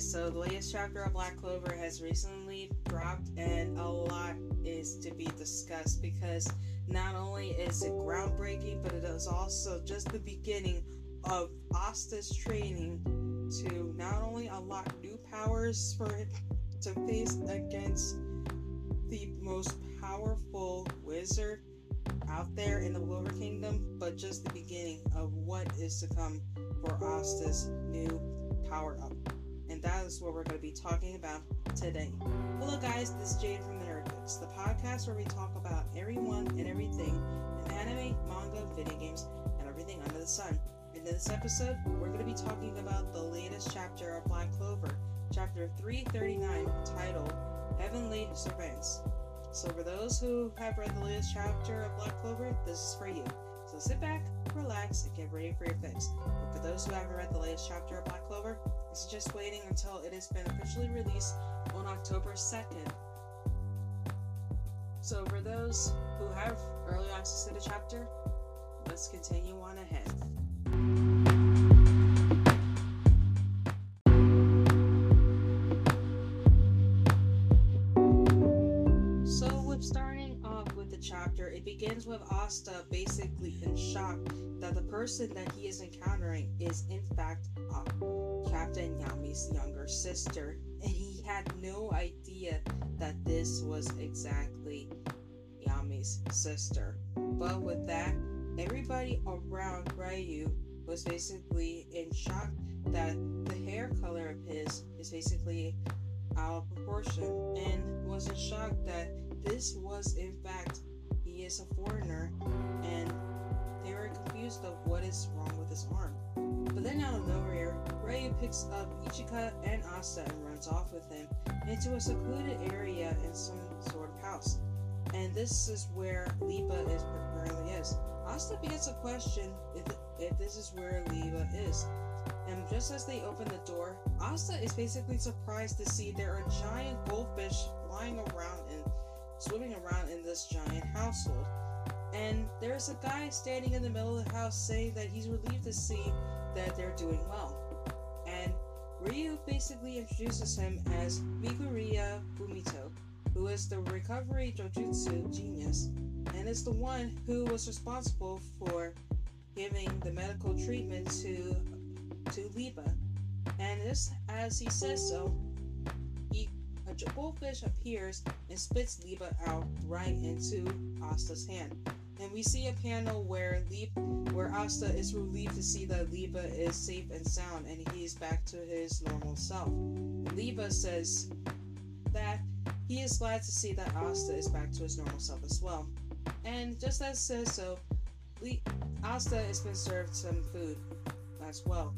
so the latest chapter of Black Clover has recently dropped, and a lot is to be discussed because not only is it groundbreaking, but it is also just the beginning of Asta's training to not only unlock new powers for it to face against the most powerful wizard out there in the Clover Kingdom, but just the beginning of what is to come for Asta's new power up. And that is what we're going to be talking about today. Hello, guys, this is Jade from Nerdics, the podcast where we talk about everyone and everything in anime, manga, video games, and everything under the sun. In this episode, we're going to be talking about the latest chapter of Black Clover, chapter 339, titled Heavenly Servants. So, for those who have read the latest chapter of Black Clover, this is for you. So, sit back, relax, and get ready for your fix. For those who haven't read the latest chapter of Black Clover, it's just waiting until it has been officially released on October 2nd. So, for those who have early access to the chapter, let's continue on ahead. With Asta basically in shock that the person that he is encountering is, in fact, uh, Captain Yami's younger sister, and he had no idea that this was exactly Yami's sister. But with that, everybody around Ryu was basically in shock that the hair color of his is basically out of proportion and was in shock that this was in fact he is a foreigner and they were confused of what is wrong with his arm. But then out of nowhere, Ryu picks up Ichika and Asta and runs off with him into a secluded area in some sort of house. And this is where Liebe is apparently is. Asta begins to question if, if this is where Liebe is. And just as they open the door, Asta is basically surprised to see there are giant goldfish flying around and swimming around in this giant household. And there's a guy standing in the middle of the house saying that he's relieved to see that they're doing well. And Ryu basically introduces him as Mikuria Fumito, who is the recovery Jojutsu genius, and is the one who was responsible for giving the medical treatment to to Liebe. And just as he says so, a goldfish appears and spits Liebe out right into Asta's hand. And we see a panel where Lib, where Asta is relieved to see that Liebe is safe and sound and he's back to his normal self. Liebe says that he is glad to see that Asta is back to his normal self as well. And just as says so, Le- Asta has been served some food as well.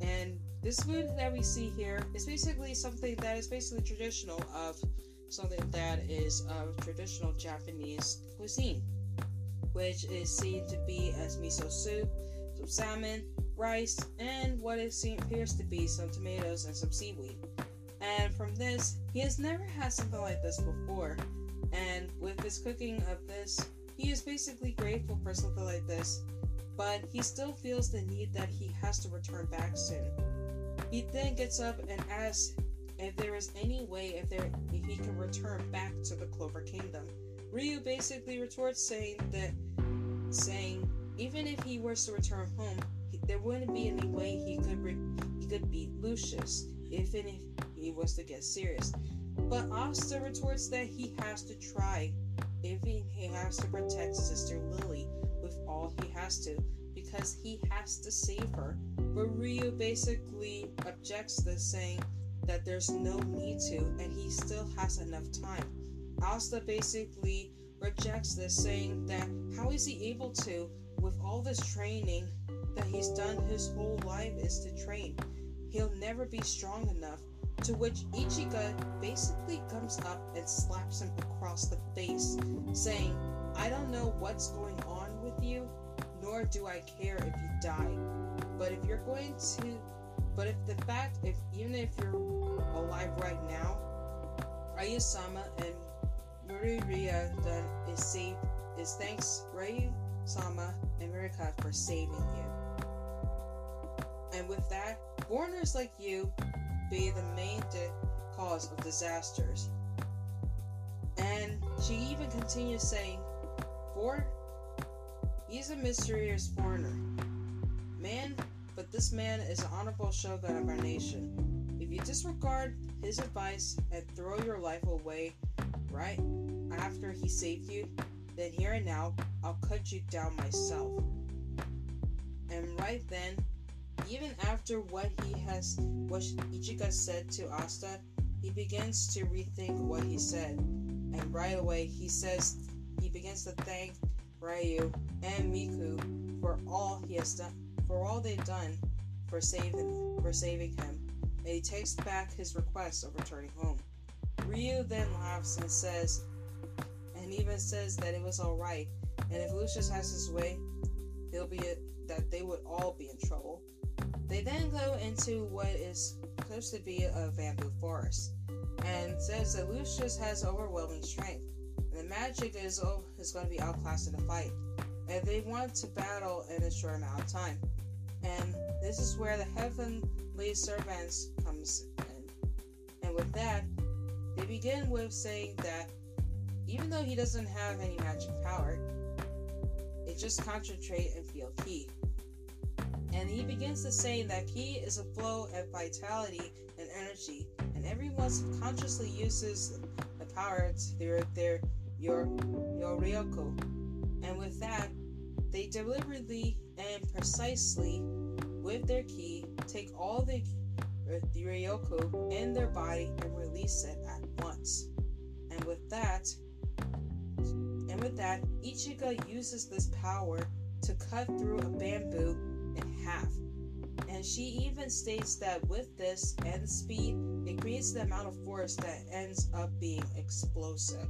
And this food that we see here is basically something that is basically traditional of something that is of traditional Japanese cuisine, which is seen to be as miso soup, some salmon, rice, and what it seems appears to be some tomatoes and some seaweed. And from this, he has never had something like this before. And with his cooking of this, he is basically grateful for something like this, but he still feels the need that he has to return back soon. He then gets up and asks if there is any way if there if he can return back to the Clover Kingdom. Ryu basically retorts saying that saying even if he were to return home, he, there wouldn't be any way he could re, he could beat Lucius even if he was to get serious. But Asta retorts that he has to try if he, he has to protect Sister Lily with all he has to because he has to save her. But Ryu basically objects this, saying that there's no need to and he still has enough time. Asta basically rejects this, saying that how is he able to, with all this training that he's done his whole life, is to train? He'll never be strong enough. To which Ichika basically comes up and slaps him across the face, saying, I don't know what's going on with you, nor do I care if you die. But if you're going to, but if the fact, if even if you're alive right now, Ryu Sama and Muriria is saved, is thanks Ryu Sama and Murika for saving you. And with that, foreigners like you be the main di- cause of disasters. And she even continues saying, For he's a mysterious foreigner. Man, but this man is an honorable shogun of our nation. If you disregard his advice and throw your life away right after he saved you, then here and now I'll cut you down myself. And right then, even after what he has what Ichika said to Asta, he begins to rethink what he said. And right away he says he begins to thank Ryu and Miku for all he has done for all they've done for saving for saving him. And he takes back his request of returning home. Ryu then laughs and says and even says that it was alright, and if Lucius has his way, he'll be that they would all be in trouble. They then go into what is supposed to be a bamboo forest, and says that Lucius has overwhelming strength, the magic is oh, is going to be outclassed in a fight, and they want to battle in a short amount of time. And this is where the heavenly servants comes in, and with that, they begin with saying that even though he doesn't have any magic power, it just concentrate and feel ki. And he begins to say that ki is a flow of vitality and energy, and everyone subconsciously uses the power through their your your ryoko. And with that, they deliberately and precisely, with their ki, take all the, the ryoko in their body and release it at once. And with that, and with that, Ichika uses this power to cut through a bamboo in half. And she even states that with this and speed, it creates the amount of force that ends up being explosive.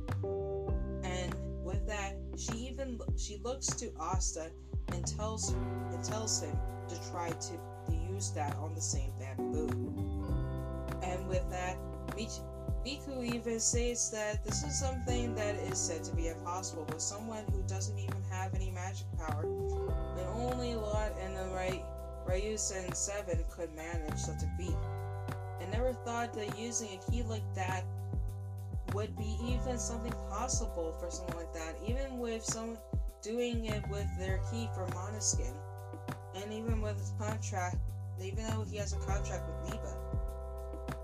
And with that, she even she looks to Asta and tells her, and tells him to try to, to use that on the same bamboo. And with that, Miku even says that this is something that is said to be impossible with someone who doesn't even have any magic power, and only Lot and the right Ryuzen 7 could manage such a feat. I never thought that using a ki like that would be even something possible for someone like that, even with someone doing it with their ki for Monoskin, and even with his contract, even though he has a contract with Liebe.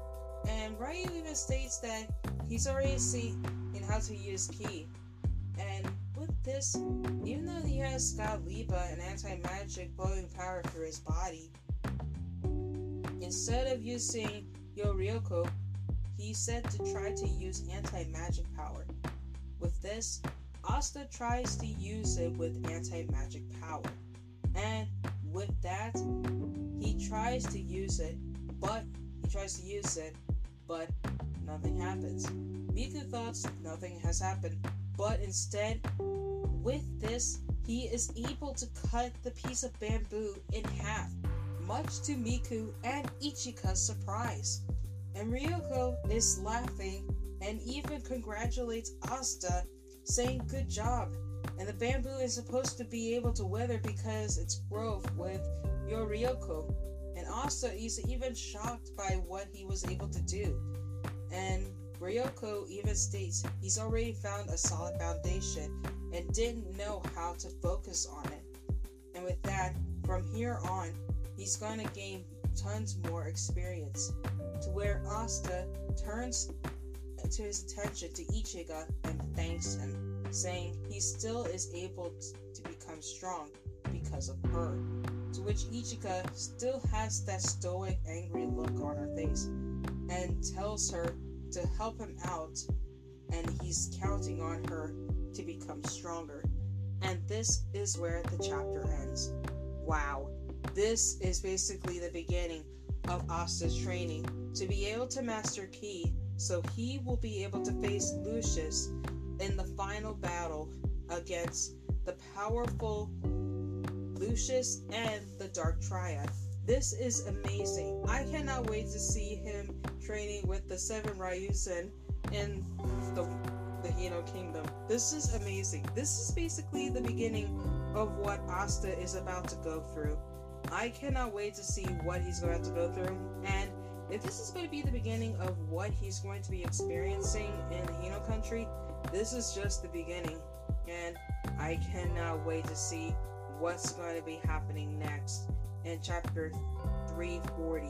And Ryu even states that he's already seen how to use ki. And with this, even though he has got Liebe and anti-magic blowing power through his body, instead of using Yoryoko, he said to try to use anti-magic power. With this, Asta tries to use it with anti-magic power. And with that, he tries to use it, but he tries to use it, but nothing happens. Miku thought nothing has happened, but instead, with this, he is able to cut the piece of bamboo in half, much to Miku and Ichika's surprise. And Ryoko is laughing and even congratulates Asta, saying good job. And the bamboo is supposed to be able to weather because it's growth with your Ryoko. And Asta is even shocked by what he was able to do. And Ryoko even states he's already found a solid foundation and didn't know how to focus on it. And with that, from here on, he's going to gain tons more experience. To where Asta turns to his attention to Ichika and thanks him, saying he still is able to become strong because of her. To which Ichika still has that stoic, angry look on her face and tells her to help him out, and he's counting on her to become stronger. And this is where the chapter ends. Wow. This is basically the beginning of Asta's training to be able to master Ki so he will be able to face Lucius in the final battle against the powerful Lucius and the Dark Triad. This is amazing. I cannot wait to see him training with the Seven Ryuzen in the the Hino Kingdom. This is amazing. This is basically the beginning of what Asta is about to go through. I cannot wait to see what he's going to, go through, and if this is going to be the beginning of what he's going to be experiencing in the Hino country, this is just the beginning. And I cannot wait to see what's going to be happening next in chapter 340.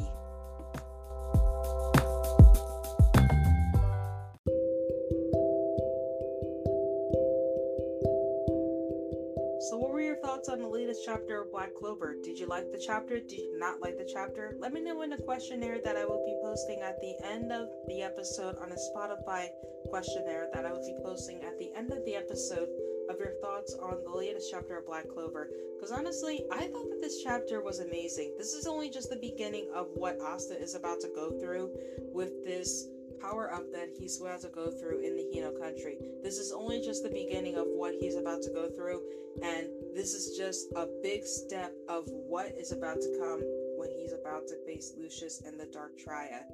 On the latest chapter of Black Clover. Did you like the chapter? Did you not like the chapter? Let me know in the questionnaire that I will be posting at the end of the episode on a Spotify questionnaire that I will be posting at the end of the episode of your thoughts on the latest chapter of Black Clover. Because honestly, I thought that this chapter was amazing. This is only just the beginning of what Asta is about to go through with this power up that he's about to go through in the Hino country. This is only just the beginning of what he's about to go through, and this is just a big step of what is about to come when he's about to face Lucius and the Dark Triad.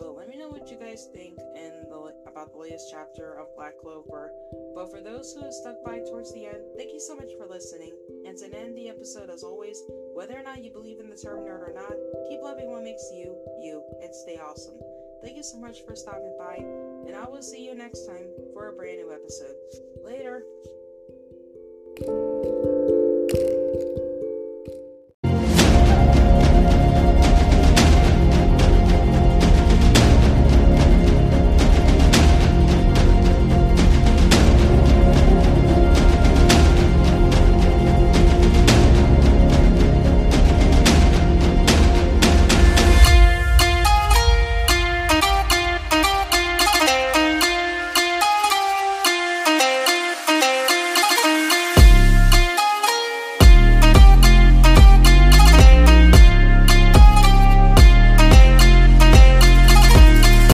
But let me know what you guys think in the, about the latest chapter of Black Clover. But for those who have stuck by towards the end, thank you so much for listening. And to end the episode, as always, whether or not you believe in the term nerd or not, keep loving what makes you you and stay awesome. Thank you so much for stopping by, and I will see you next time for a brand new episode. Later.